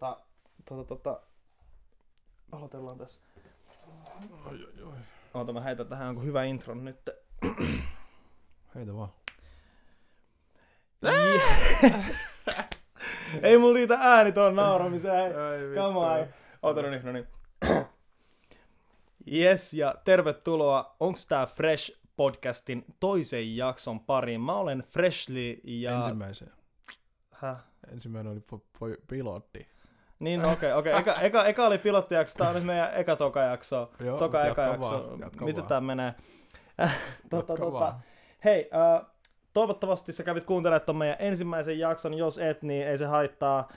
tota, tota, tota, aloitellaan tässä. Oi, oi, oi. Oota, mä heitän tähän jonkun hyvä intro nyt. Heitä vaan. Ei mulla riitä ääni tuon nauramiseen. On. Oota, no niin, no niin. Yes, ja tervetuloa. Onks tää Fresh podcastin toisen jakson pariin? Mä olen Freshly ja... Ensimmäisen. Häh? Ensimmäinen oli po- po- pilotti. Niin, no okei, okei. Eka, eka, eka oli pilottijakso, tää on nyt meidän eka toka jakso. Joo, Toka eka jakso. Miten tää menee? tota, tota. Hei, äh, toivottavasti sä kävit kuuntelemaan ton meidän ensimmäisen jakson. Jos et, niin ei se haittaa.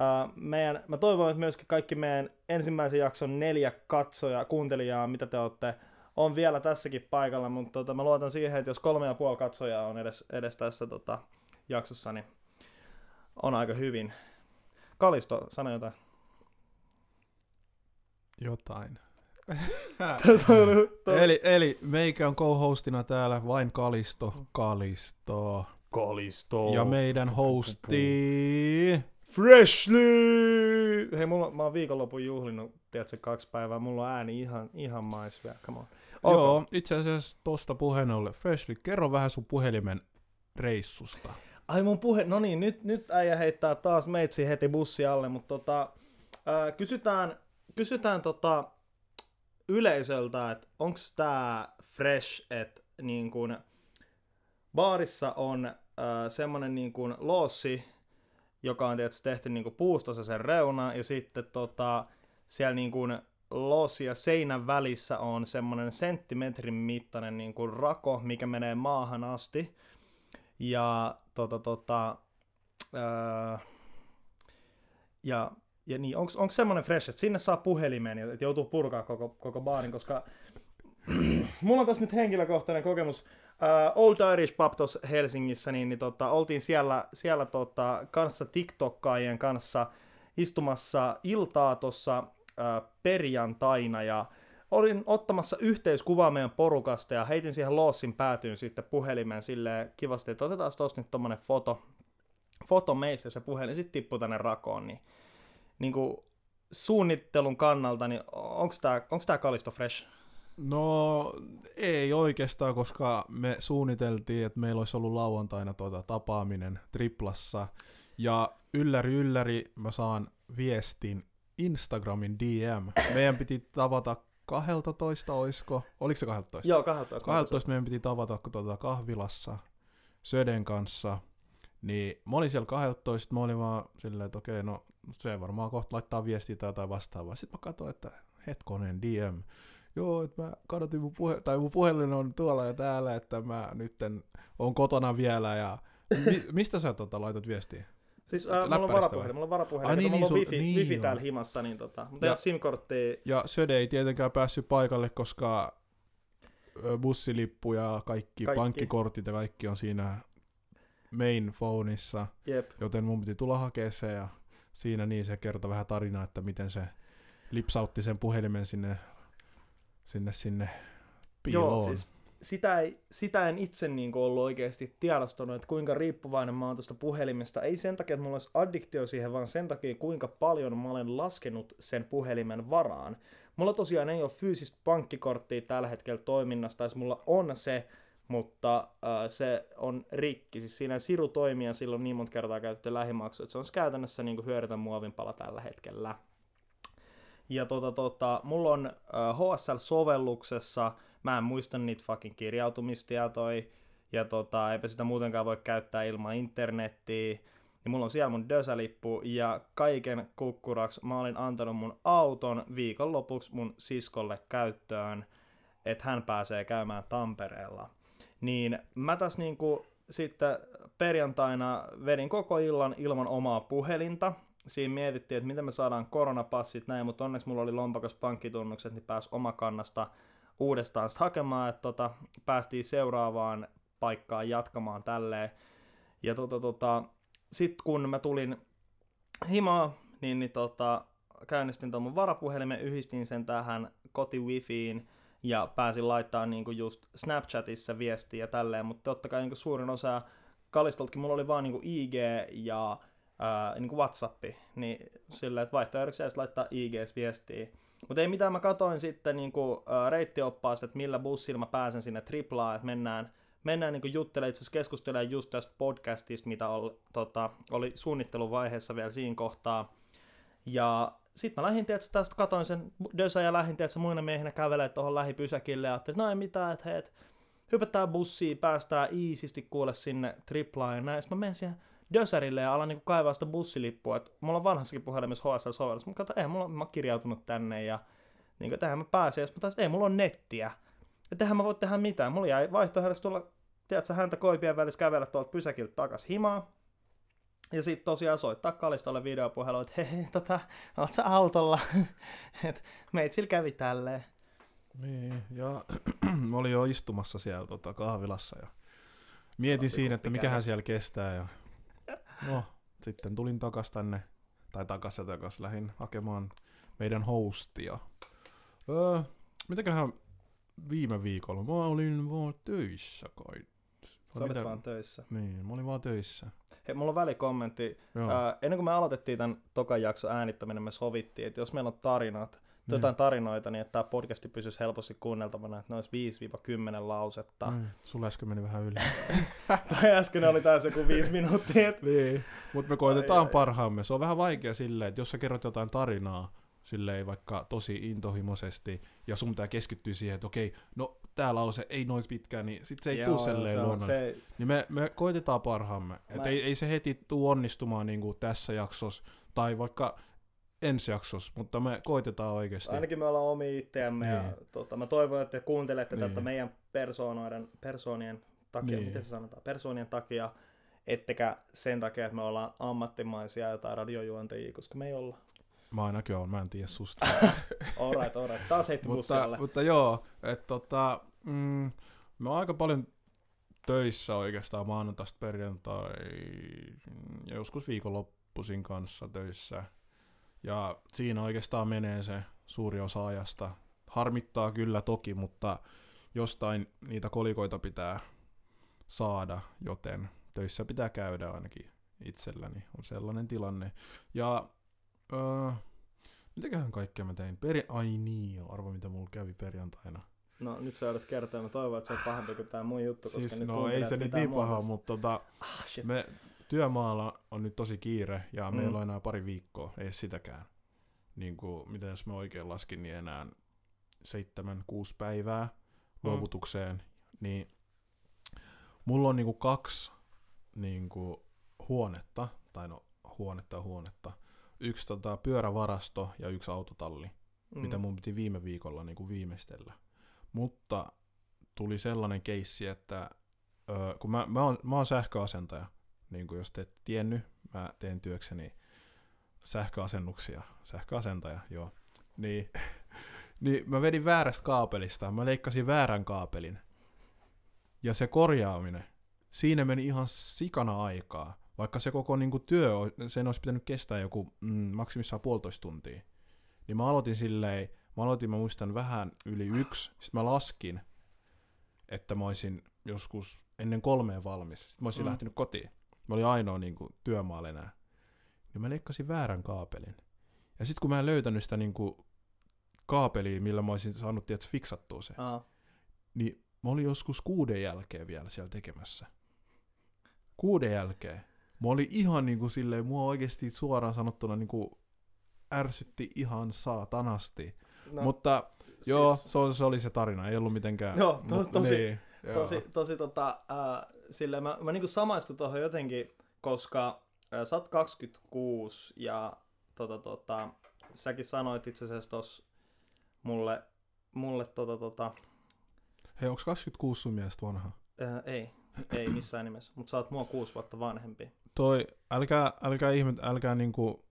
Äh, meidän, mä toivon, että myöskin kaikki meidän ensimmäisen jakson neljä katsoja, kuuntelijaa, mitä te olette, on vielä tässäkin paikalla, mutta tota, mä luotan siihen, että jos kolme ja puoli katsojaa on edes, edes tässä tota, jaksossa, niin on aika hyvin. Kalisto, sano jotain. Jotain. Eli, eli meikä on co-hostina täällä vain Kalisto. Kalisto. Kalisto. Ja meidän hosti... Freshly! Hei, mulla, mä oon viikonlopun juhlinut, tiedätkö, kaksi päivää. Mulla on ääni ihan, ihan mais vielä. Come on. Okay. Joo, itse asiassa tosta puheen ollen. Freshly, kerro vähän sun puhelimen reissusta. Ai mun puhe, no niin, nyt, nyt äijä heittää taas meitsi heti bussi alle, mutta tota, ää, kysytään, kysytään tota yleisöltä, että onks tää fresh, että niin kun baarissa on ää, semmonen niin kun loossi, joka on tietysti tehty niin kun puusta se sen reuna, ja sitten tota, siellä niin kun loossi ja seinän välissä on semmonen senttimetrin mittainen niin kun rako, mikä menee maahan asti. Ja tota tota, ää, ja, ja niin, onko semmoinen fresh, että sinne saa puhelimen ja että joutuu purkaa koko, koko baarin, koska mulla on tässä nyt henkilökohtainen kokemus. Ää, Old Irish Pub Helsingissä, niin, niin tota, oltiin siellä, siellä tota, kanssa TikTokkaajien kanssa istumassa iltaa tuossa perjantaina ja olin ottamassa yhteiskuvaa meidän porukasta ja heitin siihen loossin päätyyn sitten puhelimen silleen kivasti, että otetaan tosta nyt tommonen foto, foto meistä se puhelin, sitten tippuu tänne rakoon, niin, niin kuin suunnittelun kannalta, niin onks tää, onks tää Kalisto Fresh? No ei oikeastaan, koska me suunniteltiin, että meillä olisi ollut lauantaina tuota tapaaminen triplassa. Ja ylläri ylläri mä saan viestin Instagramin DM. Meidän piti tavata 12, oisko? Oliko se 12? Joo, 12. 12 meidän piti tavata tuota kahvilassa Söden kanssa. Niin mä olin siellä 12, mä olin vaan silleen, että okei, no se varmaan kohta laittaa viestiä tai jotain vastaavaa. Sitten mä katsoin, että hetkonen DM. Joo, että mä kadotin mun, puhe- tai mun puhelin on tuolla ja täällä, että mä nytten on kotona vielä ja Mi- mistä sä tota, laitat viestiä? Siis äh, mulla on varapuhelin, mulla on varapuhelin, Ai, niin, niin, mulla niin, on wifi, niin wifi täällä himassa, niin tota, mutta Ja- SIM-korttia. Ja Söde ei tietenkään päässyt paikalle, koska bussilippu ja kaikki, Kaikki. kaikki. pankkikortit ja kaikki on siinä main phoneissa, Jep. joten mun piti tulla hakemaan se ja siinä niin se kertoi vähän tarinaa, että miten se lipsautti sen puhelimen sinne, sinne, sinne piiloon. Joo, siis sitä, ei, sitä en itse niin kuin ollut oikeasti tiedostanut, että kuinka riippuvainen mä oon tuosta puhelimesta. Ei sen takia, että mulla olisi addiktio siihen, vaan sen takia, kuinka paljon mä olen laskenut sen puhelimen varaan. Mulla tosiaan ei ole fyysistä pankkikorttia tällä hetkellä toiminnassa, tai mulla on se, mutta äh, se on rikki. Siis siinä siru toimii ja silloin niin monta kertaa käytetty lähimaksu, että se on käytännössä niin kuin hyödytön muovinpala tällä hetkellä. Ja tota, tota, mulla on äh, HSL-sovelluksessa, mä en muista niitä fucking kirjautumistietoja, ja tota, eipä sitä muutenkaan voi käyttää ilman internettiä. Ja mulla on siellä mun dösälippu, ja kaiken kukkuraksi mä olin antanut mun auton viikonlopuksi mun siskolle käyttöön, että hän pääsee käymään Tampereella. Niin mä tässä niinku sitten perjantaina vedin koko illan ilman omaa puhelinta. Siinä mietittiin, että miten me saadaan koronapassit näin, mutta onneksi mulla oli lompakas pankkitunnukset, niin pääsi omakannasta uudestaan hakemaan, että tota, päästiin seuraavaan paikkaan jatkamaan tälleen. Ja tota, tota, sitten kun mä tulin himaa, niin, niin tota, käynnistin tuon mun varapuhelimen, yhdistin sen tähän koti-wifiin ja pääsin laittaa niinku just Snapchatissa viestiä ja tälleen, mutta totta kai niinku suurin osa Kalistoltakin mulla oli vaan niinku IG ja ää, niin kuin Whatsappi, niin silleen, että vaihtoehdoksi edes laittaa IGS-viestiä. Mutta ei mitään, mä katoin sitten niin kuin, ää, reittioppaasta, että millä bussilla mä pääsen sinne triplaan, että mennään, mennään niin juttelemaan, itse asiassa keskustelemaan just tästä podcastista, mitä oli, tota, oli suunnitteluvaiheessa vielä siinä kohtaa. Ja sitten mä lähdin, tietysti, tästä katoin sen Dösä ja lähdin, tietysti, muina miehinä kävelee tuohon lähipysäkille ja ajattelin, että no ei mitään, että hei, et, hypätään bussiin, päästään iisisti kuule sinne triplaan ja näin. Sitten mä menen siihen Dösärille ja alan niinku kaivaa sitä bussilippua. Et mulla on vanhassakin puhelimessa HSL-sovellus, mutta katsoin, ei mulla mä oon kirjautunut tänne ja niin tähän mä pääsen. Sitten mä taas, ei mulla on nettiä. Ja tähän mä voin tehdä mitään. Mulla jäi vaihtoehdoksi tulla, tiedätkö, häntä koipien välissä kävellä tuolta pysäkiltä takas himaa. Ja sitten tosiaan soittaa Kalistolle videopuhelu, että hei, tota, oot sä autolla? että meitsillä kävi tälleen. Niin, ja mä olin jo istumassa siellä tota, kahvilassa ja mietin siinä, että mikähän siellä kestää. Ja... No, sitten tulin takas tänne, tai takas ja takas, lähdin hakemaan meidän hostia. Öö, mitäköhän viime viikolla? Mä olin vaan töissä kai. Sä olit vaan töissä. Niin, mä olin vaan töissä. Hei, mulla on välikommentti. Joo. Äh, ennen kuin me aloitettiin tämän tokan jakson äänittäminen, me sovittiin, että jos meillä on tarinat, niin. jotain tarinoita, niin että tämä podcasti pysyisi helposti kuunneltavana, että ne olisi 5-10 lausetta. Mm, sulla äsken meni vähän yli. tai äsken oli taas joku viisi minuuttia. niin, mutta me koitetaan ai, parhaamme. Se on vähän vaikea silleen, että jos sä kerrot jotain tarinaa, silleen vaikka tosi intohimoisesti, ja sun pitää keskittyä siihen, että okei, no tää lause ei noin pitkään, niin sit se ei tuu silleen luonnollisesti. Se... Niin me, me koitetaan parhaamme. Että ei, ei se heti tuu onnistumaan niin kuin tässä jaksossa, tai vaikka ensi jaksossa, mutta me koitetaan oikeasti. Ainakin me ollaan omi itseämme niin. ja tota, mä toivon, että kuuntelette niin. tätä meidän persoonoiden, persoonien takia, niin. miten se sanotaan, persoonien takia, ettekä sen takia, että me ollaan ammattimaisia jotain radiojuontajia, koska me ei olla. Mä ainakin oon, mä en tiedä susta. alright, alright. Taas heitti mutta, mutta joo, että tota, mm, mä oon aika paljon töissä oikeastaan maanantaista perjantai ja joskus viikonloppuisin kanssa töissä. Ja siinä oikeastaan menee se suuri osa ajasta. Harmittaa kyllä toki, mutta jostain niitä kolikoita pitää saada, joten töissä pitää käydä ainakin itselläni. On sellainen tilanne. Ja öö, mitäköhän kaikkea mä tein? Peri- Ai niin, arvo mitä mulla kävi perjantaina. No nyt sä joudut kertoa, mä toivon, että se on pahempi kuin tää mun juttu, siis, nyt no ei se nyt niin paha, mutta tota, ah, me työmaalla on nyt tosi kiire ja mm. meillä on enää pari viikkoa, ei sitäkään. Niin kuin, mitä jos mä oikein laskin, niin enää seitsemän, kuusi päivää mm. luovutukseen, niin mulla on niinku kaksi niinku huonetta, tai no huonetta huonetta, yksi tota, pyörävarasto ja yksi autotalli, mm. mitä mun piti viime viikolla niinku viimeistellä. Mutta tuli sellainen keissi, että ö, kun mä, mä, oon, mä oon sähköasentaja, niin kuin jos te et tiennyt, mä teen työkseni sähköasennuksia, sähköasentaja, joo. Niin, niin mä vedin väärästä kaapelista, mä leikkasin väärän kaapelin. Ja se korjaaminen, siinä meni ihan sikana aikaa. Vaikka se koko niin kuin, työ, sen olisi pitänyt kestää joku mm, maksimissaan puolitoista tuntia. Niin mä aloitin silleen, mä aloitin, mä muistan vähän yli yksi, sitten mä laskin, että mä olisin joskus ennen kolmeen valmis. Sitten mä olisin mm. lähtenyt kotiin. Mä olin ainoa niin kuin, työmaalla enää. Niin mä leikkasin väärän kaapelin. Ja sitten kun mä en löytänyt sitä niin kuin, kaapelia, millä mä olisin saanut tiedät, fiksattua se, Aha. niin mä olin joskus kuuden jälkeen vielä siellä tekemässä. Kuuden jälkeen. Mä olin ihan niin kuin silleen, mua oikeasti suoraan sanottuna niin kuin ärsytti ihan saatanasti. No, Mutta siis... joo, se, oli, se oli se tarina, ei ollut mitenkään... Joo, to, tosi, niin, tosi, joo. tosi tota, äh, silleen, mä, mä niin samaistun tuohon jotenkin, koska sä oot 26 ja tota, tota, säkin sanoit itse asiassa tossa mulle, mulle tota, tota... Hei, onko 26 sun mielestä vanha? Äh, ei, ei missään nimessä, mutta sä oot mua kuusi vuotta vanhempi. Toi, älkää, älkää ihmet, älkää niinku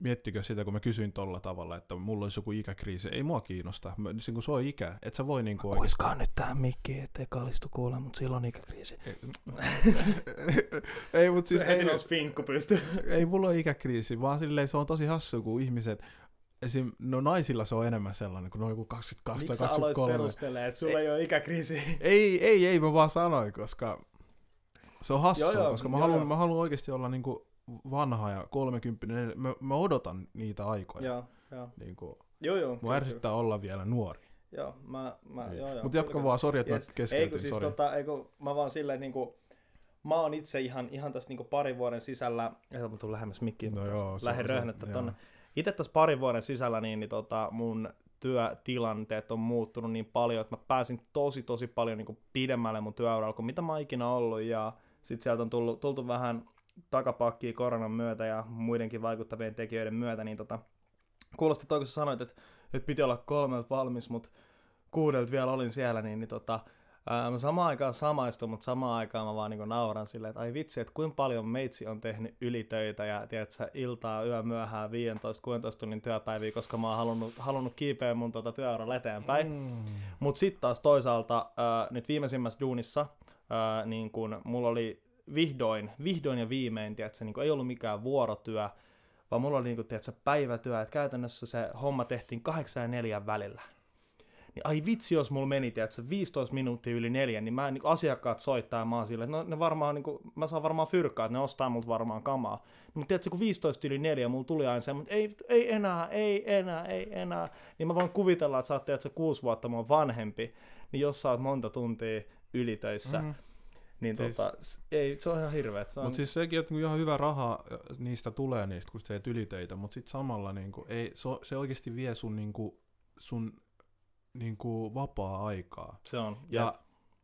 miettikö sitä, kun mä kysyin tolla tavalla, että mulla olisi joku ikäkriisi. Ei mua kiinnosta. Mä, niin kun se on ikä, et sä voi niin kuin oikeastaan... nyt tähän mikkiin, ettei kallistu kuule, mutta silloin on ikäkriisi. Ei, ei mutta siis... Se ei, finkku pysty. ei mulla ole ikäkriisi, vaan silleen se on tosi hassu, kun ihmiset esim. no naisilla se on enemmän sellainen, kun ne on joku 22 Miksi tai 23. Miksi sä aloit että sulla ei, ei ole ikäkriisi? Ei, ei, ei, mä vaan sanoin, koska se on hassu, joo, joo, koska mä, joo, haluan, joo. mä haluan oikeasti olla niinku vanha ja 30, mä, mä odotan niitä aikoja. Joo, joo. Niin kuin, Joo, joo. mua ärsyttää olla vielä nuori. Joo, mä, mä, Niin. joo, joo. Mutta jatka kyllä, vaan, sori, että Yes. mä keskeytin, Eikö siis sori. tota, eikö, mä vaan silleen, että niinku, mä oon itse ihan, ihan tässä niinku parin vuoden sisällä, että mä tulen lähemmäs mikkiin, No joo, lähden röhnettä tonne. Itse tässä parin vuoden sisällä niin, niin tota, mun työtilanteet on muuttunut niin paljon, että mä pääsin tosi tosi paljon niin pidemmälle mun työuralla kuin mitä mä oon ikinä ollut ja sit sieltä on tullut, tultu vähän takapakkiin koronan myötä ja muidenkin vaikuttavien tekijöiden myötä, niin tota, kuulosti toi, kun sä sanoit, että, että piti olla kolmelta valmis, mutta kuudelta vielä olin siellä, niin, niin tota, ää, mä samaan aikaan samaistun, mutta samaan aikaan mä vaan niin nauran silleen, että ai vitsi, että kuinka paljon meitsi on tehnyt ylitöitä ja tiedätkö, iltaa, yö myöhään 15-16 tunnin työpäiviä, koska mä oon halunnut, halunnut kiipeä mun tota työuralla eteenpäin. Mm. Mutta sitten taas toisaalta ää, nyt viimeisimmässä duunissa, ää, niin kun mulla oli vihdoin, vihdoin ja viimein, tiedätkö, niin ei ollut mikään vuorotyö, vaan mulla oli niin kun, tiedätkö, päivätyö, että käytännössä se homma tehtiin kahdeksan ja neljän välillä. Niin ai vitsi, jos mulla meni, tiedätkö, 15 minuuttia yli neljän, niin mä niin asiakkaat soittaa ja mä oon silleen, että no ne varmaan, niin kuin, mä saan varmaan fyrkkaa, että ne ostaa multa varmaan kamaa. Mutta tiedätkö, kun 15 yli neljä, mulla tuli aina semmoinen, ei, ei enää, ei enää, ei enää. Niin mä voin kuvitella, että sä oot, tiedätkö, kuusi vuotta mua vanhempi, niin jos sä oot monta tuntia ylitöissä, Mhm. Niin Siis- tota, ei, se on ihan hirveä. Se on, Mutta siis sekin, että ihan hyvä raha niistä tulee niistä, kun sä teet ylitöitä, mutta sitten samalla niinku, ei, se, se oikeasti vie sun, niinku, sun niinku, vapaa-aikaa. se on. Ja.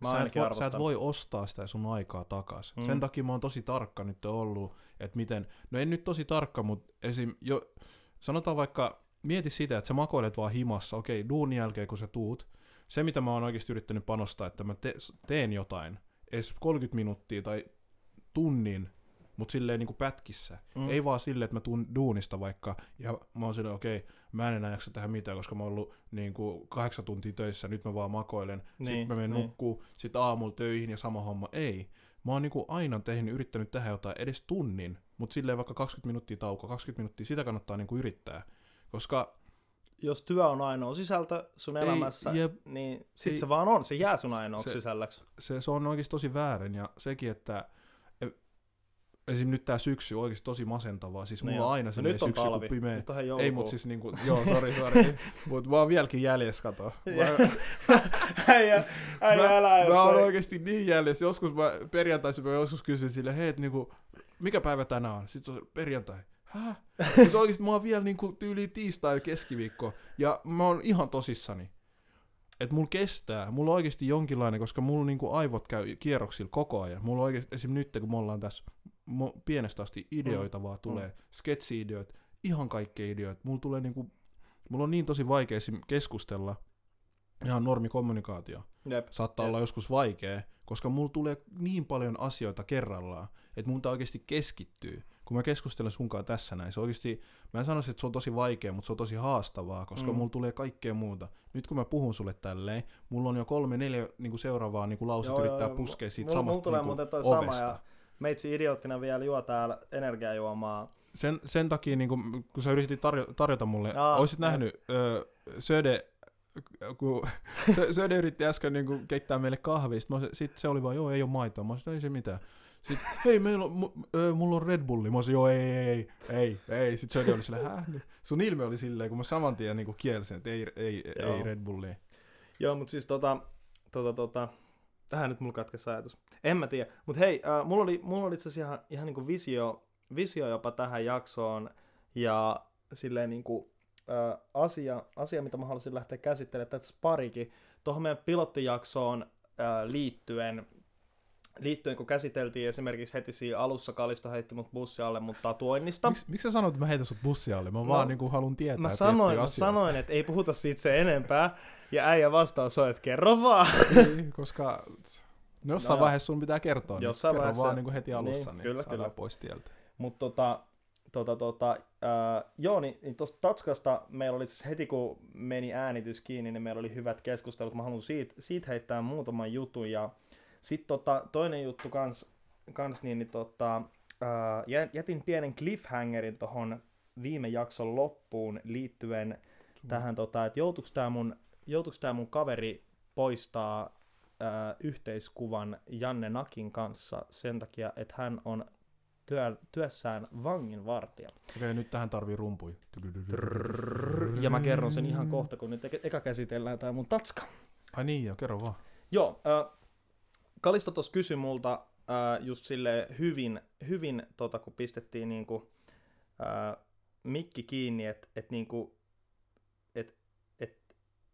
Mä sä et, voi, sä et voi ostaa sitä sun aikaa takas. Mm. Sen takia mä oon tosi tarkka nyt ollut, että miten, no en nyt tosi tarkka, mutta esim. Jo, sanotaan vaikka, mieti sitä, että sä makoilet vaan himassa, okei, duunin jälkeen kun sä tuut, se mitä mä oon oikeasti yrittänyt panostaa, että mä te, teen jotain, edes 30 minuuttia tai tunnin, mutta silleen niin kuin pätkissä. Mm. Ei vaan silleen, että mä tuun duunista vaikka, ja mä oon silleen, okei, mä en enää jaksa tehdä mitään, koska mä oon ollut niin kuin kahdeksan tuntia töissä, nyt mä vaan makoilen, niin, sitten mä menen niin. niin. nukkuu, sitten aamulla töihin ja sama homma. Ei. Mä oon niin kuin aina tehnyt, yrittänyt tehdä jotain edes tunnin, mutta silleen vaikka 20 minuuttia tauko, 20 minuuttia, sitä kannattaa niin kuin yrittää. Koska Jos työ on ainoa sisältö sun Ei, elämässä, jep. niin sit Ei. se vaan on, se jää sun ainoaksi se- sisällöksi. se, se on oikeasti tosi väärin ja sekin, että e- esim. nyt tää syksy on oikeasti tosi masentavaa. Siis mulla on on. aina No se on syksy, talvi. kun pimeä. Nyt on Ei, mutta siis niinku, joo, sori, sori. mut mä oon vieläkin jäljessä, kato. Mä, äijä, äijä, mä, älä mä oon oikeasti niin jäljessä. Joskus mä perjantaisin, mä joskus kysyin sille, hei, et niinku, mikä päivä tänään on? Sitten se on perjantai. Häh? Siis oikeasti mä oon vielä niinku tyyli tiistai ja keskiviikko. Ja mä oon ihan tosissani. Että mulla kestää, mulla on oikeasti jonkinlainen, koska mulla niinku aivot käy kierroksilla koko ajan. Mulla on oikeasti, esim. nyt kun me ollaan tässä, pienestä asti ideoita mm. vaan tulee, mm. sketsi-ideoita, ihan kaikkea ideoita. Mulla tulee niinku, mulla on niin tosi vaikea keskustella, ihan normikommunikaatio Jep. saattaa Jep. olla joskus vaikea, koska mulla tulee niin paljon asioita kerrallaan, että mun oikeasti keskittyä. Kun mä keskustelen sunkaan tässä näin, se oikeasti, mä en sanoisi, että se on tosi vaikea, mutta se on tosi haastavaa, koska Mm. mulla tulee kaikkea muuta. Nyt kun mä puhun sulle tälleen, mulla on jo kolme, neljä niin kuin seuraavaa niin kuin lausetta yrittää puskea siitä mulla, samasta mulla tulee niin muuten toi ovesta. sama ja meitsi idioottina vielä juo täällä energiajuomaa. Sen, sen takia, niin kun, kun sä yritit tarjo- tarjota mulle, Aa, olisit jep. nähnyt, ö, Söde, kun Sö- Söde yritti äsken niin kuin, keittää meille kahvia, sit, mä, olisin- sit se oli vaan, joo, ei ole maitoa. Mä olisin, ei se mitään. Sitten, hei, meillä on, mu, ö, mulla on Red Bulli. Mä olisin, joo, ei, ei, ei, ei. Sitten Söde oli silleen, häh? Niin. Sun ilme oli silleen, kun mä saman tien niin kielsin, että ei, ei, Joo. ei Red Bullia. Joo, mutta siis tota, tota, tota, tähän nyt mulla katkesi ajatus. En mä tiedä. Mutta hei, äh, mulla oli, mulla oli itse asiassa ihan, ihan niinku visio, visio jopa tähän jaksoon. Ja silleen niinku, äh, asia, asia, mitä mä haluaisin lähteä käsittelemään tässä parikin. Tuohon meidän pilottijaksoon äh, liittyen, liittyen, kun käsiteltiin esimerkiksi heti siinä alussa Kalisto heitti mut bussi alle mut tatuoinnista. Miksi miksi sä sanoit, että mä heitän sut bussi alle? Mä No, vaan niin kuin, haluan tietää Mä sanoin, mä asioita. sanoin, että ei puhuta siitä se enempää. Ja äijä vastaus on, että kerro vaan. Niin, koska no jossain No, vaiheessa sun pitää kertoa, niin kerro vaiheessa- vaan niin kuin heti alussa, niin, niin, kyllä, kyllä. pois tieltä. Mutta tota, tota, tota, ää, joo, niin, niin tuosta Tatskasta meillä oli siis heti kun meni äänitys kiinni, niin meillä oli hyvät keskustelut. Mä haluan siitä, siitä heittää muutaman jutun. Ja sitten tota, toinen juttu kans, kans niin, niin tota, ää, jä- jätin pienen cliffhangerin tuohon viime jakson loppuun liittyen tähän, tota, että joutuiko tämä mun, joutuiko tää mun kaveri poistaa ää, yhteiskuvan Janne Nakin kanssa sen takia, että hän on työ, työssään vanginvartija. Okei, nyt tähän tarvii rumpui. Ja mä kerron sen ihan kohta, kun nyt eka- eka käsitellään tää mun tatska. Ai niin joo, kerro vaan. Joo, äh, Kalisto tuossa kysyi multa äh, just sille hyvin, hyvin tota, kun pistettiin niinku, äh, mikki kiinni, että et, niinku, et, et,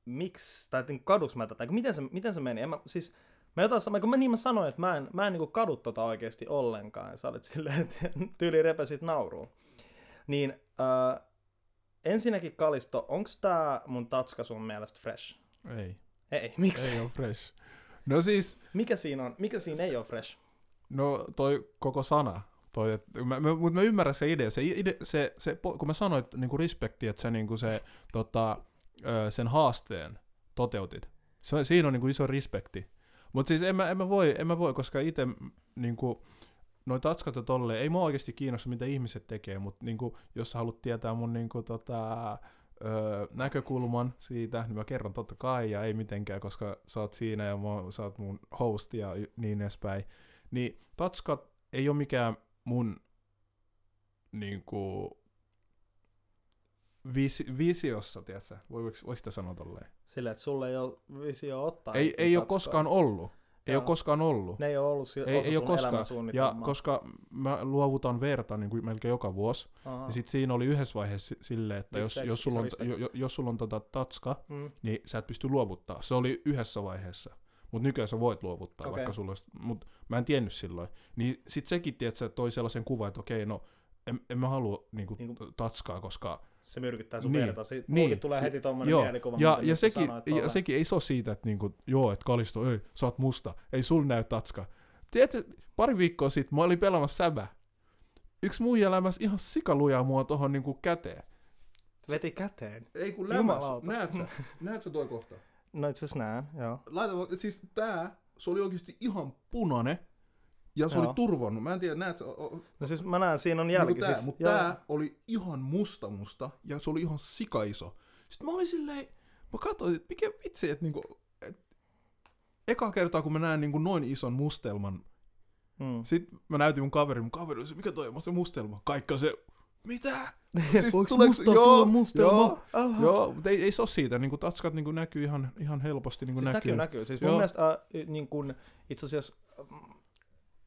miksi, tai niinku, kaduks mä tätä, miten se, miten se meni? En mä, siis, mä jotain, sama- kun mä niin mä sanoin, että mä en, mä en niinku kadu tota oikeasti ollenkaan, ja sä olit silleen, että tyyli repäsit nauruun. Niin, äh, ensinnäkin Kalisto, onks tää mun tatska sun mielestä fresh? Ei, Ei, miksi? ei ole fresh. No siis, Mikä siinä on? Mikä siinä ei ole fresh? no toi koko sana, toi, et, mä, mä, mutta mä ymmärrän se idea, se, ide, se, se, kun mä sanoin, että niinku respekti, että sä niinku se, tota, sen haasteen toteutit, se, siinä on niinku iso respekti. Mutta siis en mä, en mä voi, en mä voi, koska itse niinku, noin tatskat ja tolleen, ei mua oikeasti kiinnosta, mitä ihmiset tekee, mutta niinku, jos sä haluat tietää mun niinku, tota, ö, näkökulman siitä, niin mä kerron totta kai, ja ei mitenkään, koska sä oot siinä ja mä, sä oot mun host ja niin edespäin. Niin tatskat ei ole mikään mun niinku, visi, visiossa, tiedätkö? Voiko, voiko sitä sanoa tolleen? Sillä, että sulle ei ole visio ottaa. Ei, ei ole tatskaa. koskaan ollut. Ei ole koskaan ollut. Ne ei ole ollut si- Ei, ei ole koskaan. Ja koska mä luovutan verta niin kuin melkein joka vuosi, Aha. ja sit siinä oli yhdessä vaiheessa si- silleen, että jos, jos sulla on, jo, jo- jos sulla on tota tatska, Mm. niin sä et pysty luovuttaa. Se oli yhdessä vaiheessa. Mutta nykyään sä voit luovuttaa, okay. vaikka sulla olisi, mut mä en tiennyt silloin. Niin sit sekin, tiedät, toi sellaisen kuvan, että okei, no en, en mä halua niinku, Niinku- tatskaa, koska... Se myrkyttää sun Niin, verta. Siitä niin. tulee heti tommonen Joo, mielikuva. ja, ja, sekin, sanoit ja sekin ei se ole siitä, että niinku, joo, että Kalisto, ei, sä oot musta, ei sul näy tatska. Tiedätkö, pari viikkoa sitten mä olin pelaamassa säbä. Yksi muija lämäs ihan sikalujaa mua tohon niinku käteen. Veti käteen. Ei kun lämäs. Jumalauta. Näet sä? Näet sä toi kohta? No itse asiassa näen, joo. Laita, siis tää, se oli oikeasti ihan punainen. Ja se Joo. oli turvonnut. Mä en tiedä, näet? O, o, No siis mä näen, siinä on jälki. tää, siis, mut joo. tää oli ihan musta musta. Ja se oli ihan sikaiso. Sitten mä olin silleen, mä katsoin, että mikä vitsi, että niinku, et, eka kertaa kun mä näen niinku noin ison mustelman, Mm. Sitten mä näytin mun kaveri, mun kaveri oli se, mikä toi on se mustelma? Kaikki on se, mitä? Siis tuleeko- musta joo, tulla mustelma? joo, Aha. Joo, mutta ei, ei se ole siitä, niinku tatskat niinku näkyy ihan, ihan helposti niinku Siis näkyy. näkyy, näkyy. Siis mun mielestä äh, niin kun, itse asiassa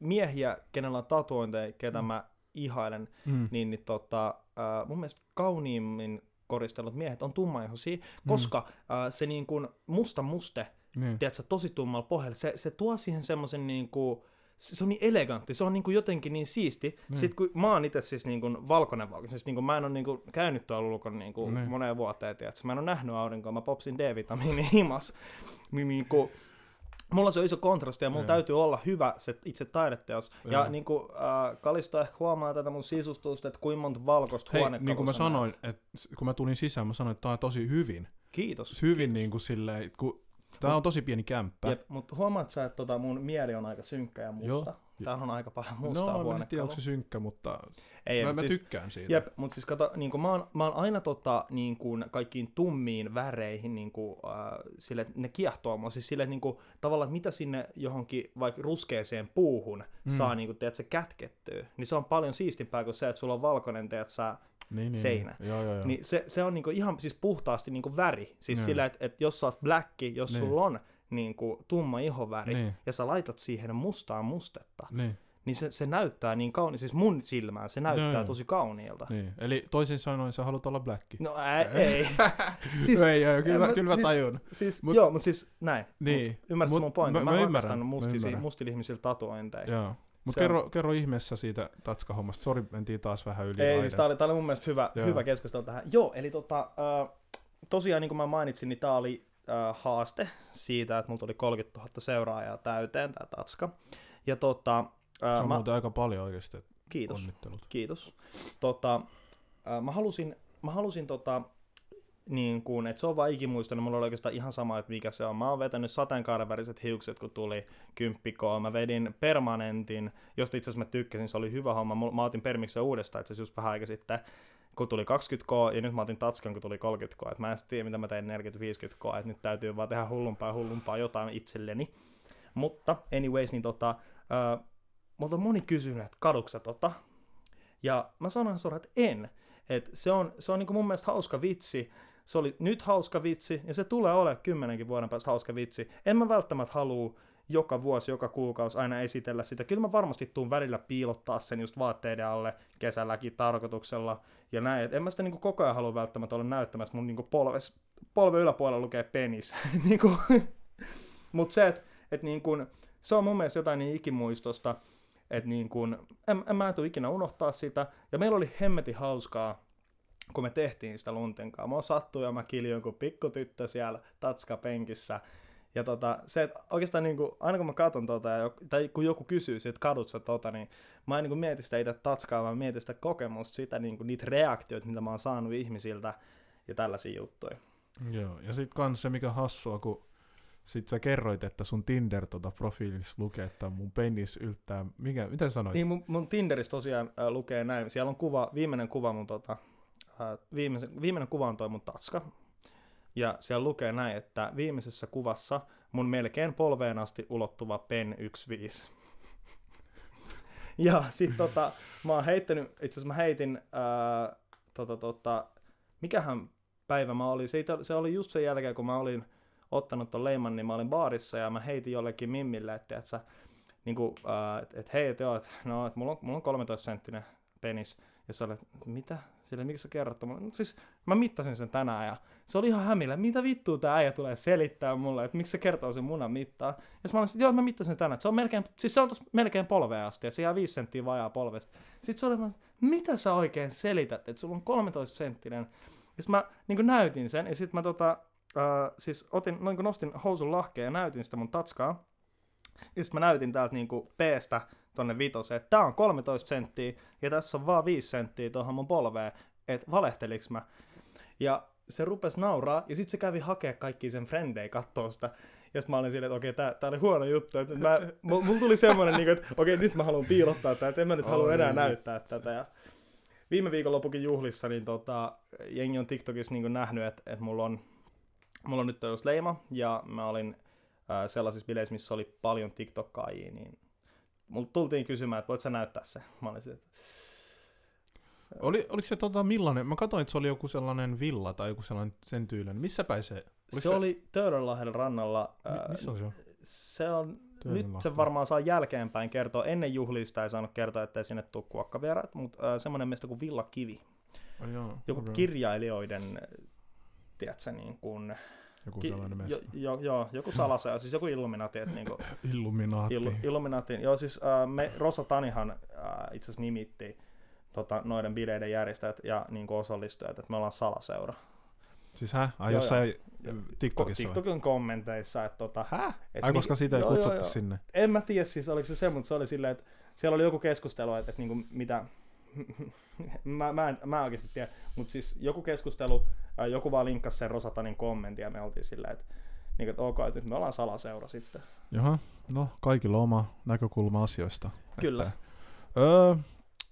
miehiä, kenellä on tatuointeja, ketä Mm. mä ihailen, Mm. niin, niin tota, äh, mun mielestä kauniimmin koristellut miehet on tummaihoisia, koska äh, se niin kuin musta muste, Niin. tiedätkö, tosi tummalla pohjalla, se, se tuo siihen semmoisen niin kuin, se se on niin elegantti, se on niin kuin jotenkin niin siisti. Niin. Sitten kun mä oon itse siis niin kuin valkoinen valkoinen, siis niin kuin mä en ole niin kuin käynyt tuolla ulkona niin kuin Niin. moneen vuoteen, tiedätkö. Mä en ole nähnyt aurinkoa, mä popsin D-vitamiini himas. niin, niin kuin, mulla se on iso kontrasti ja mulla Joo. täytyy olla hyvä se itse taideteos. Ja Joo. niin kuin, äh, Kalisto ehkä huomaa tätä mun sisustusta, että kuinka monta valkoista Hei, huonekalua niin kuin mä sanoin, että kun mä tulin sisään, mä sanoin, että tää on tosi hyvin. Kiitos. Hyvin niin kuin silleen, kun tää on tosi pieni kämppä. Jep, mutta huomaat sä, että tota mun mieli on aika synkkä ja musta. Joo. Täällä on aika paljon mustaa no, mä en huonekalua. tiedä, onko se synkkä, mutta Ei, mä, mut mä siis, tykkään siitä. Jep, mutta siis kato, niin mä, oon, mä oon aina tota, niin kuin, kaikkiin tummiin väreihin niin kuin, äh, sille, ne kiehtoo mua. Siis sille, niin kuin, tavallaan, että mitä sinne johonkin vaikka ruskeeseen puuhun Mm. saa niin kuin, teet, se kätkettyä, niin se on paljon siistimpää kuin se, että sulla on valkoinen teet, sä, niin, niin, seinä. Niin. Joo, joo, joo. niin se, se on niin kuin, ihan siis puhtaasti niin kuin väri. Siis Joo. sillä, että, että jos sä oot bläkki, jos Niin. sulla on niin kuin, tumma ihoväri, Niin. ja sä laitat siihen mustaa mustetta, Niin, niin se, se näyttää niin kauni, siis mun silmään se näyttää joo. tosi kauniilta. niin. Eli toisin sanoen sä haluat olla blackki. No ää, ei. siis, Siis- ei, ei, kyllä, mä, kyllä mä siis- tajun. Siis, Mut- joo, mutta siis näin. Niin. Ymmärrätkö mun pointin? mä- Mä, mä mä ymmärrän, ymmärrän. mustilla ihmisillä tatuointeja. Joo. Mutta on- kerro, kerro ihmeessä siitä tatskahommasta. Sori, mentiin taas vähän yli Ei, siis tää oli, tää oli mun mielestä hyvä, Joo. hyvä keskustelu tähän. Joo, eli tota, äh, tosiaan niin kuin mä mainitsin, niin tää oli äh, haaste siitä, että mulla tuli 30 000 seuraajaa täyteen, tää tatska. Ja tota, Se on mä, muuten aika paljon oikeasti. kiitos. Onnittelut. Kiitos. Tota, äh, mä halusin, mä halusin tota, niin kuin, että se on vaan ikimuistanut, mulla oli oikeastaan ihan sama, että mikä se on. Mä oon vetänyt sateenkaariväriset hiukset, kun tuli kymppikoon. Mä vedin permanentin, josta itse asiassa mä tykkäsin, se oli hyvä homma. Mä otin permiksen uudestaan, itse asiassa just vähän aika sitten, kun tuli 20k, ja nyt mä otin tatskan, kun tuli 30k. Et mä en tiedä, mitä mä tein 40-50k, että nyt täytyy vaan tehdä hullumpaa hullumpaa jotain itselleni. Mutta anyways, niin tota, äh, multa on moni kysynyt, että kaduksa tota, Ja mä sanoin suoraan, että en. Et se on, se on niinku mun mielestä hauska vitsi. Se oli nyt hauska vitsi, ja se tulee olemaan kymmenenkin vuoden päästä hauska vitsi. En mä välttämättä halua joka vuosi, joka kuukausi aina esitellä sitä. Kyllä mä varmasti tuun välillä piilottaa sen just vaatteiden alle kesälläkin tarkoituksella ja näin. Et en mä sitä niinku koko ajan halua välttämättä olla näyttämässä mun niinku polves, polven yläpuolella lukee penis. niinku, Mutta se, että et niinku, se on mun mielestä jotain niin ikimuistosta, että niinku, en, en mä tule ikinä unohtaa sitä. Ja meillä oli hemmeti hauskaa, kun me tehtiin sitä luntenkaa. Mä sattui ja mä kiljoin kuin pikkutyttö siellä tatskapenkissä. Ja tota, se, että oikeastaan niin kuin, aina kun mä katson tota, tai kun joku kysyy, että kadut sä tota, niin mä en niin kuin mieti sitä itse tatskaa, vaan mietin sitä kokemusta, sitä, niin kuin, niitä reaktioita, mitä mä oon saanut ihmisiltä ja tällaisia juttuja. Joo, ja sitten kans se, mikä hassua, kun sit sä kerroit, että sun Tinder tota profiilissa lukee, että mun penis yltää, mikä, mitä sanoit? Niin, mun, mun Tinderissä tosiaan äh, lukee näin, siellä on kuva, viimeinen kuva mun tota, äh, viimeisen, viimeinen kuva on toi mun tatska, ja siellä lukee näin, että viimeisessä kuvassa mun melkein polveen asti ulottuva pen 15. ja sit tota, mä oon heittänyt, itse asiassa mä heitin, ää, tota, tota, mikähän päivä mä olin, Siitä, se oli just sen jälkeen, kun mä olin ottanut ton leiman, niin mä olin baarissa ja mä heitin jollekin mimmille, että et sä, niin kuin, että et, hei, et joo, et, no, et mulla, on, mulla on 13 senttinen penis. Ja sä olet, mitä? Sille, miksi sä kerrot mulle? No, siis mä mittasin sen tänään ja se oli ihan hämillä. Mitä vittua tää äijä tulee selittää mulle, että miksi se kertoo sen munan mittaa. Ja mä olin, joo, mä mittasin sen tänään. Se on melkein, siis se on melkein polveen asti, että se jää 5 senttiä vajaa polvesta. Sitten se oli, mitä sä oikein selität, että sulla on 13 senttinen. Ja mä niin näytin sen ja sitten mä tota, äh, siis otin, noin nostin housun lahkeen ja näytin sitä mun tatskaa. Ja sitten mä näytin täältä niin P-stä tonne vitoseen, että tää on 13 senttiä ja tässä on vaan 5 senttiä tuohon mun polveen, että valehteliks mä. Ja se rupesi nauraa ja sitten se kävi hakea kaikki sen frendei kattoo sitä. Ja sitten mä olin silleen, että okei, tää, tää oli huono juttu. Että mä, mulla tuli semmoinen, niin että okei, nyt mä haluan piilottaa tätä, että en mä nyt halua enää näyttää tätä. Ja viime viikonlopukin juhlissa, niin tota, jengi on TikTokissa niin nähnyt, että, että mulla, on, mulla on nyt just leima, ja mä olin äh, sellaisissa bileissä, missä oli paljon TikTokkaajia, niin mulla tultiin kysymään, että voit sä näyttää se. Mä olin että... Oli, oliko se tota millainen? Mä katsoin, että se oli joku sellainen villa tai joku sellainen sen tyylinen. Missä päin se? Se, se, oli Töölönlahden rannalla. Mi- missä on se? Se on, nyt se varmaan saa jälkeenpäin kertoa. Ennen juhlista ei saanut kertoa, ettei sinne tule kuokkavieraat, mutta äh, semmoinen meistä kuin Villa Kivi. Oh, joo, joku okay. kirjailijoiden, tiedätkö, niin kuin, joku Ki- sellainen mesta. Jo, jo, joo, joku salasea, siis joku Illuminati. Että niinku, Illuminati. Illu, Illuminati. Joo, siis äh, me, Rosa Tanihan äh, itse asiassa nimitti tota, noiden bileiden järjestäjät ja niin kuin osallistujat, että me ollaan salaseura. Siis hä? Ai jossain TikTokissa TikTokin kommenteissa, että tota... Hä? Et Ai koska siitä ei kutsuttu joo, joo. sinne? En mä tiedä siis, oliko se se, mutta se oli silleen, että siellä oli joku keskustelu, että, että niin kuin mitä... mä, mä, en, mä en oikeasti tiedä, mutta siis joku keskustelu, joku vaan linkkasi sen Rosatanin kommentin ja me oltiin silleen, että, niin, että ok, että nyt me ollaan salaseura sitten. Jaha, no kaikilla on oma näkökulma asioista. Kyllä. Että, öö,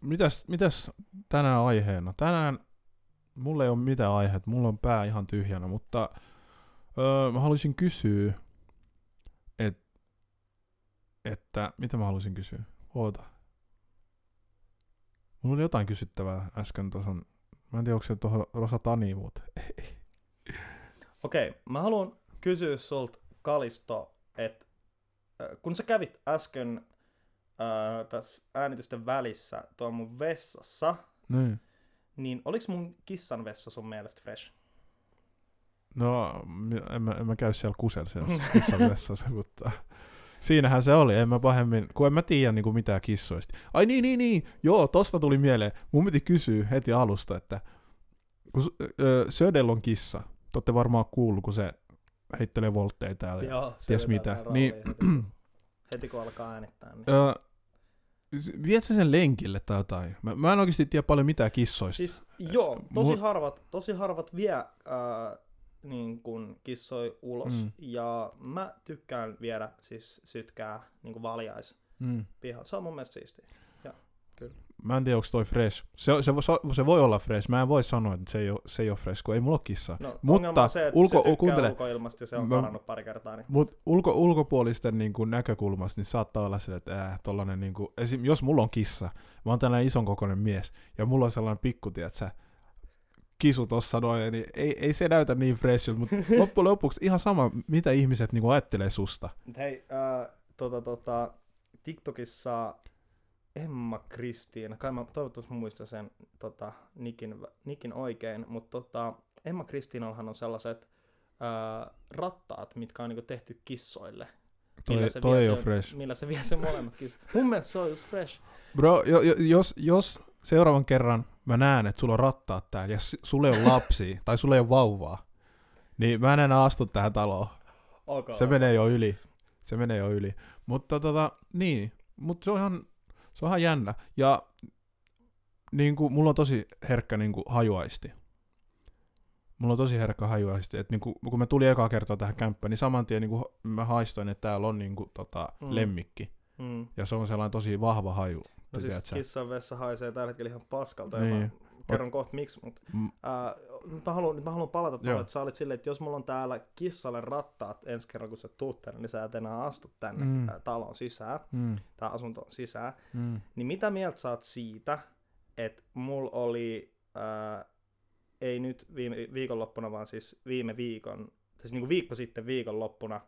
mitäs, mitäs tänään aiheena? Tänään mulla ei ole mitään aiheita, mulla on pää ihan tyhjänä, mutta öö, mä haluaisin kysyä, et, että, mitä mä haluaisin kysyä? Oota. Mulla oli jotain kysyttävää äsken tuossa. Mä en tiedä, onko se tuohon Rosatani, mutta... Okei, okay, mä haluan kysyä sulta, Kalisto, että kun sä kävit äsken äh, tässä äänitysten välissä tuolla mun vessassa, niin, niin oliks mun kissan vessa sun mielestä fresh? No, en mä, en mä käy siellä kusel siellä kissan vessassa, mutta siinähän se oli. En mä pahemmin, kun en mä tiedä niin mitään kissoista. Ai niin, niin, niin. Joo, tosta tuli mieleen. Mun piti kysyä heti alusta, että kun Södel on kissa, te olette varmaan kuullut, kun se heittelee voltteja täällä. Joo, ties mitä. Niin, heti, heti kun alkaa äänittää. Niin. Öö, Viet sen lenkille tai jotain? Mä, mä en oikeasti tiedä paljon mitään kissoista. Siis, joo, tosi harvat, tosi harvat vie äh, niin kuin kissoi ulos. Mm. Ja mä tykkään viedä siis sytkää niin kuin valjais mm. pihaan. Se on mun mielestä siistiä. Ja, kyllä. mä en tiedä, onko toi fresh. Se, se, se, se, voi olla fresh, mä en voi sanoa, että se ei ole, se ei ole fresh, kun ei mulla ole kissaa. No, Mutta on se, että ulko- se kuuntele. ulkoilmasta ja se on Mä- karannut pari kertaa. Niin. Mut ulko, ulkopuolisten niin kuin, näkökulmasta niin saattaa olla se, että äh, tollanen, niin kuin, esim, jos mulla on kissa, mä oon tällainen ison kokoinen mies, ja mulla on sellainen pikku, tiedätkö, kisu tossa noin, niin ei, ei se näytä niin freshilta, mutta loppujen lopuksi ihan sama, mitä ihmiset niin kuin, ajattelee susta. Hei, äh, tota, tota, TikTokissa Emma Kristiina, kai mä toivottavasti muistan sen tota, nikin, nikin oikein, mutta tota, Emma Kristiinallahan on sellaiset äh, rattaat, mitkä on niinku tehty kissoille. Toi, Millä se toi vie sen- fresh. Millä se vie sen molemmat kissat. Mun mielestä se on just fresh. Bro, jo, jo, jos, jos seuraavan kerran mä näen, että sulla on rattaat täällä, ja s- sulla ei ole lapsia, tai sulla ei ole vauvaa, niin mä en enää astu tähän taloon. Okay. Se menee jo yli. Se menee jo yli. Mutta tota, niin. Mutta se on ihan, se on ihan jännä. Ja niin kuin, mulla on tosi herkkä niin kuin, hajuaisti. Mulla on tosi herkkä hajuaisti. Että niin kuin, kun mä tulin ekaa kertaa tähän kämppään, niin saman tien niin kuin, mä haistoin, että täällä on niin kuin, tota, mm. lemmikki. Mm. Ja se on sellainen tosi vahva haju. No siis tiedät sä. kissan vessa haisee tällä hetkellä ihan paskalta. Niin. Ja mä kerron kohta miksi, mutta Mm, Ää, nyt mä haluan, nyt mä haluan palata tuohon, että sä olit silleen, että jos mulla on täällä kissalle rattaat ensi kerran, kun sä tuut tänne, niin sä et enää astu tänne Mm. mm. taloon sisään, mm, tai asuntoon sisään. mm. Niin mitä mieltä sä oot siitä, että mulla oli, ää, ei nyt viime viikonloppuna, vaan siis viime viikon, siis niinku viikko sitten viikonloppuna,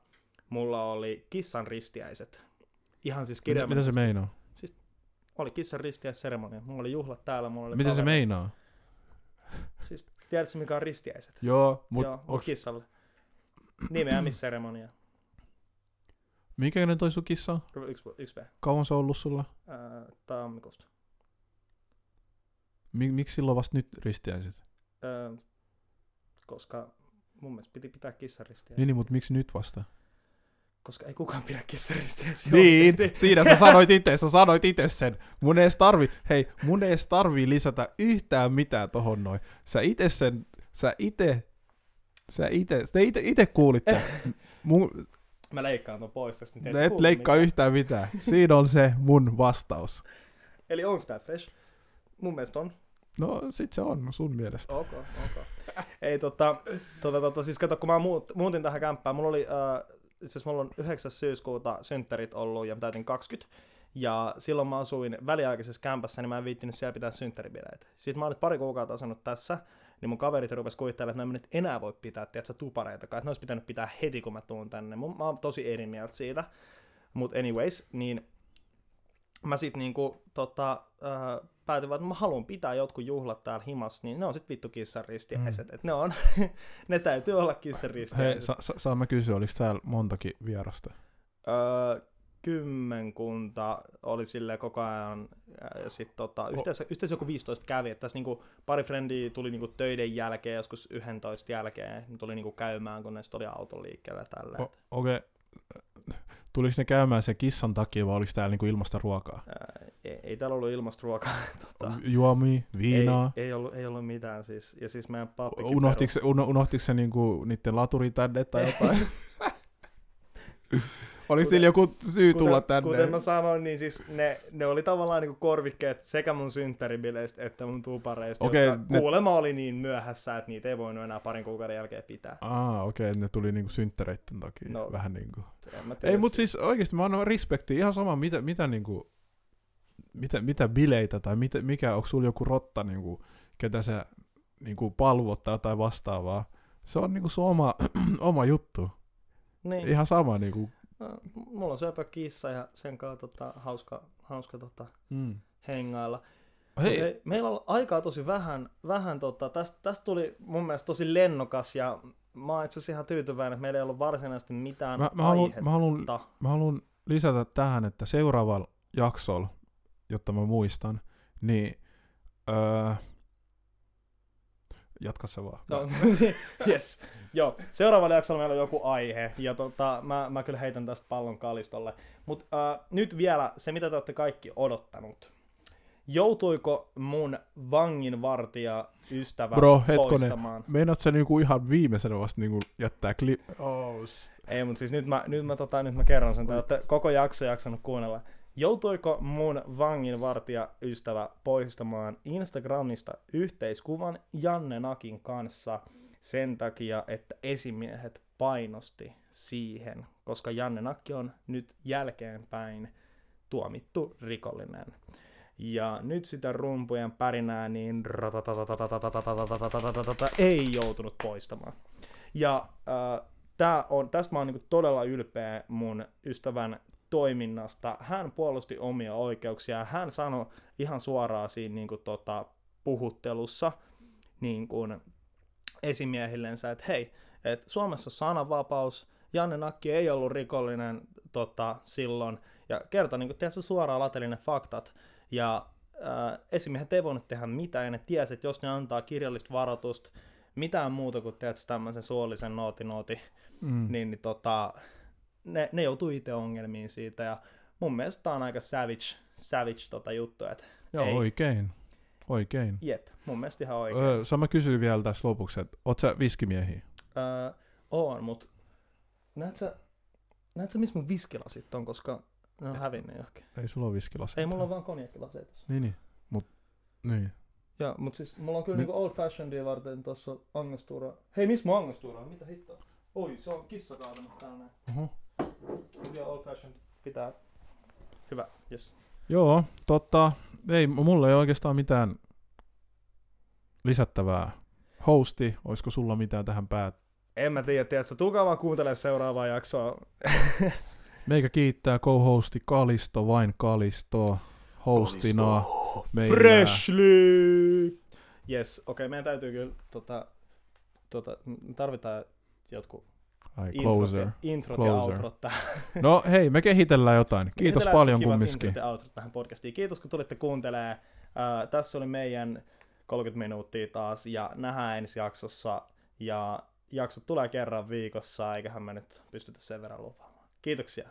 mulla oli kissan ristiäiset. Ihan siis Mitä, mitä se kirjaimellisesti. meinaa? Oli kissan ristiäisseremonia. Mulla oli juhlat täällä, mulla oli Mitä se kaveri- meinaa? Siis tiedätkö mikä on ristiäiset? Joo, mutta Joo, mut kissalle. Nimeämisseremonia. mikä ikäinen toi sun kissa on? Yksi, yksi V. Kauan se on ollut sulla? Ää, tammikuusta. Mik, miksi silloin vasta nyt ristiäiset? Ää, koska mun mielestä piti pitää kissaristiä. Niin, niin mutta miksi nyt vasta? Koska ei kukaan pidä kissaristiä. Niin, siinä sä sanoit itse, sä sanoit itse sen. Mun ei tarvi, hei, mun ei edes tarvii lisätä yhtään mitään tohon noin. Sä itse sen, sä itse, sä itse, te itse, itse kuulitte. Mun, Mä leikkaan ton pois, koska nyt et leikkaa mitään. yhtään mitään. Siinä on se mun vastaus. Eli onks tää fresh? Mun mielestä on. No sit se on sun mielestä. Ok, ok. Ei tota, tota, tota, siis kato, kun mä muut, muutin tähän kämppään, mulla oli, äh, asiassa mulla on 9. syyskuuta synttärit ollut ja mä täytin 20. Ja silloin mä asuin väliaikaisessa kämpässä, niin mä en viittinyt siellä pitää synttäribileitä. Sitten mä olin pari kuukautta asunut tässä, niin mun kaverit rupes kuvittelemaan, että mä en nyt enää voi pitää, tiedätkö, tupareitakaan, että ne olisi pitänyt pitää heti, kun mä tuun tänne. Mä oon tosi eri mieltä siitä. Mutta anyways, niin mä sit niinku tota, äh, päätin vaan, että mä haluan pitää jotkut juhlat täällä himas, niin ne on sit vittu kissaristiäiset. Mm. Et ne on, ne täytyy olla Hei, kissaristiäiset. sa, sa, saan mä kysyä, oliko täällä montakin vierasta? Öö, kymmenkunta oli sille koko ajan, ja sitten tota, yhteensä, yhteensä joku 15 kävi, että tässä niinku pari frendiä tuli niinku töiden jälkeen, joskus 11 jälkeen, ne tuli niinku käymään, kun ne sit oli auton liikkeellä tällä. O- Okei, okay. Tuliko ne käymään sen kissan takia vai oliko täällä niinku ilmasta ruokaa? Ää, ei, ei täällä ollut ilmasta ruokaa. tota, Juomia, viinaa? Ei, ei, ollut, ei ollut mitään siis. Ja siis meidän pappi Unohtiko se, uno, unohtiko se niinku niiden laturi tänne tai jotain? Oliko teillä joku syy tulla kuten, tänne? Kuten mä sanoin, niin siis ne, ne oli tavallaan niinku korvikkeet sekä mun synttäribileistä että mun tupareista, Okei, jotka ne- kuulemma oli niin myöhässä, että niitä ei voinut enää parin kuukauden jälkeen pitää. Aa, okei, okay, ne tuli niinku synttäreitten takia. No. Vähän niinku. Mä tiedä, Ei, mut siis oikeesti mä annan respektiä. Ihan sama, mitä, mitä niinku, mitä, mitä bileitä tai mitä, mikä, onko sulla joku rotta niinku, ketä sä niinku palvottaa tai vastaavaa. Se on niinku sun oma, oma juttu. Niin, Ihan sama niinku. no, mulla on söpö kissa ja sen kanssa tota, hauska, hauska tota, Mm. hengailla. Hei, Okei, meillä on aikaa tosi vähän. vähän tota, tästä, tästä tuli mun mielestä tosi lennokas ja mä oon itse asiassa ihan tyytyväinen, että meillä ei ollut varsinaisesti mitään mä, mä, haluan, aihetta. mä, haluan, mä haluan lisätä tähän, että seuraavalla jaksolla, jotta mä muistan, niin öö, jatka se vaan. No, yes. Joo, seuraavalla jaksolla meillä on joku aihe, ja tota, mä, mä kyllä heitän tästä pallon kalistolle. Mutta äh, nyt vielä se, mitä te olette kaikki odottanut. Joutuiko mun vanginvartija ystävä Bro, hetkonen. poistamaan? Meinaat sä niinku ihan viimeisenä vasta niinku jättää klip... Oh, Ei, mutta siis nyt mä, nyt mä, tota, nyt mä kerron sen, te olette koko jakso jaksanut kuunnella. Joutuiko mun vanginvartija ystävä poistamaan Instagramista yhteiskuvan Janne Nakin kanssa sen takia, että esimiehet painosti siihen, koska Janne Nakki on nyt jälkeenpäin tuomittu rikollinen. Ja nyt sitä rumpujen pärinää niin ei joutunut poistamaan. Ja äh, tää on, tästä mä oon niinku todella ylpeä mun ystävän toiminnasta. Hän puolusti omia oikeuksia. Hän sanoi ihan suoraan siinä niinku tota, puhuttelussa niin kuin esimiehillensä, että hei, että Suomessa on sananvapaus, Janne Nakki ei ollut rikollinen tota, silloin, ja kertoi niin kuin, suoraan latelinen faktat, ja äh, esimiehet ei voinut tehdä mitään, ja ne tiesi, että jos ne antaa kirjallista varoitusta, mitään muuta kuin teet tämmöisen suollisen nooti-nooti, mm. niin, niin tota, ne, ne joutuu itse ongelmiin siitä, ja mun mielestä tää on aika savage, savage tota juttu, että Joo, ei. oikein. Oikein. Jep, mun mielestä ihan oikein. Öö, sama kysyy vielä tässä lopuksi, että oot sä viskimiehiä? Öö, oon, mut näet sä, näet sä missä mun viskilasit on, koska ne on hävinnyt johonkin. Ei sulla ole viskilaseita. Ei, mulla on vaan konjakkilaseita. Niin, niin. Mut, niin. Ja, mut siis mulla on kyllä niin. niinku old fashionedia varten tossa Angostura. Hei, missä mun Angostura on? Mitä hittoa? Oi, se on kissa kaatunut täällä näin. Oho. Old fashioned pitää. Hyvä, yes. Joo, totta. Ei, mulla ei oikeastaan mitään lisättävää. Hosti, olisiko sulla mitään tähän päät? En mä tiedä, tiedätkö, tulkaa vaan kuuntelemaan seuraavaa jaksoa. Meikä kiittää co-hosti Kalisto, vain Kalisto, hostina. Meillä... Freshly! Yes, okei, okay, meidän täytyy kyllä, tota, tota, tarvitaan jotkut Ai, closer. Introt, closer. ja tähän. No hei, me kehitellään jotain. Kiitos kehitellään paljon kumminkin. Outrot tähän podcastiin. Kiitos kun tulitte kuuntelemaan. Uh, tässä oli meidän 30 minuuttia taas ja nähdään ensi jaksossa. Ja jaksot tulee kerran viikossa, eiköhän me nyt pystytä sen verran lupaamaan. Kiitoksia.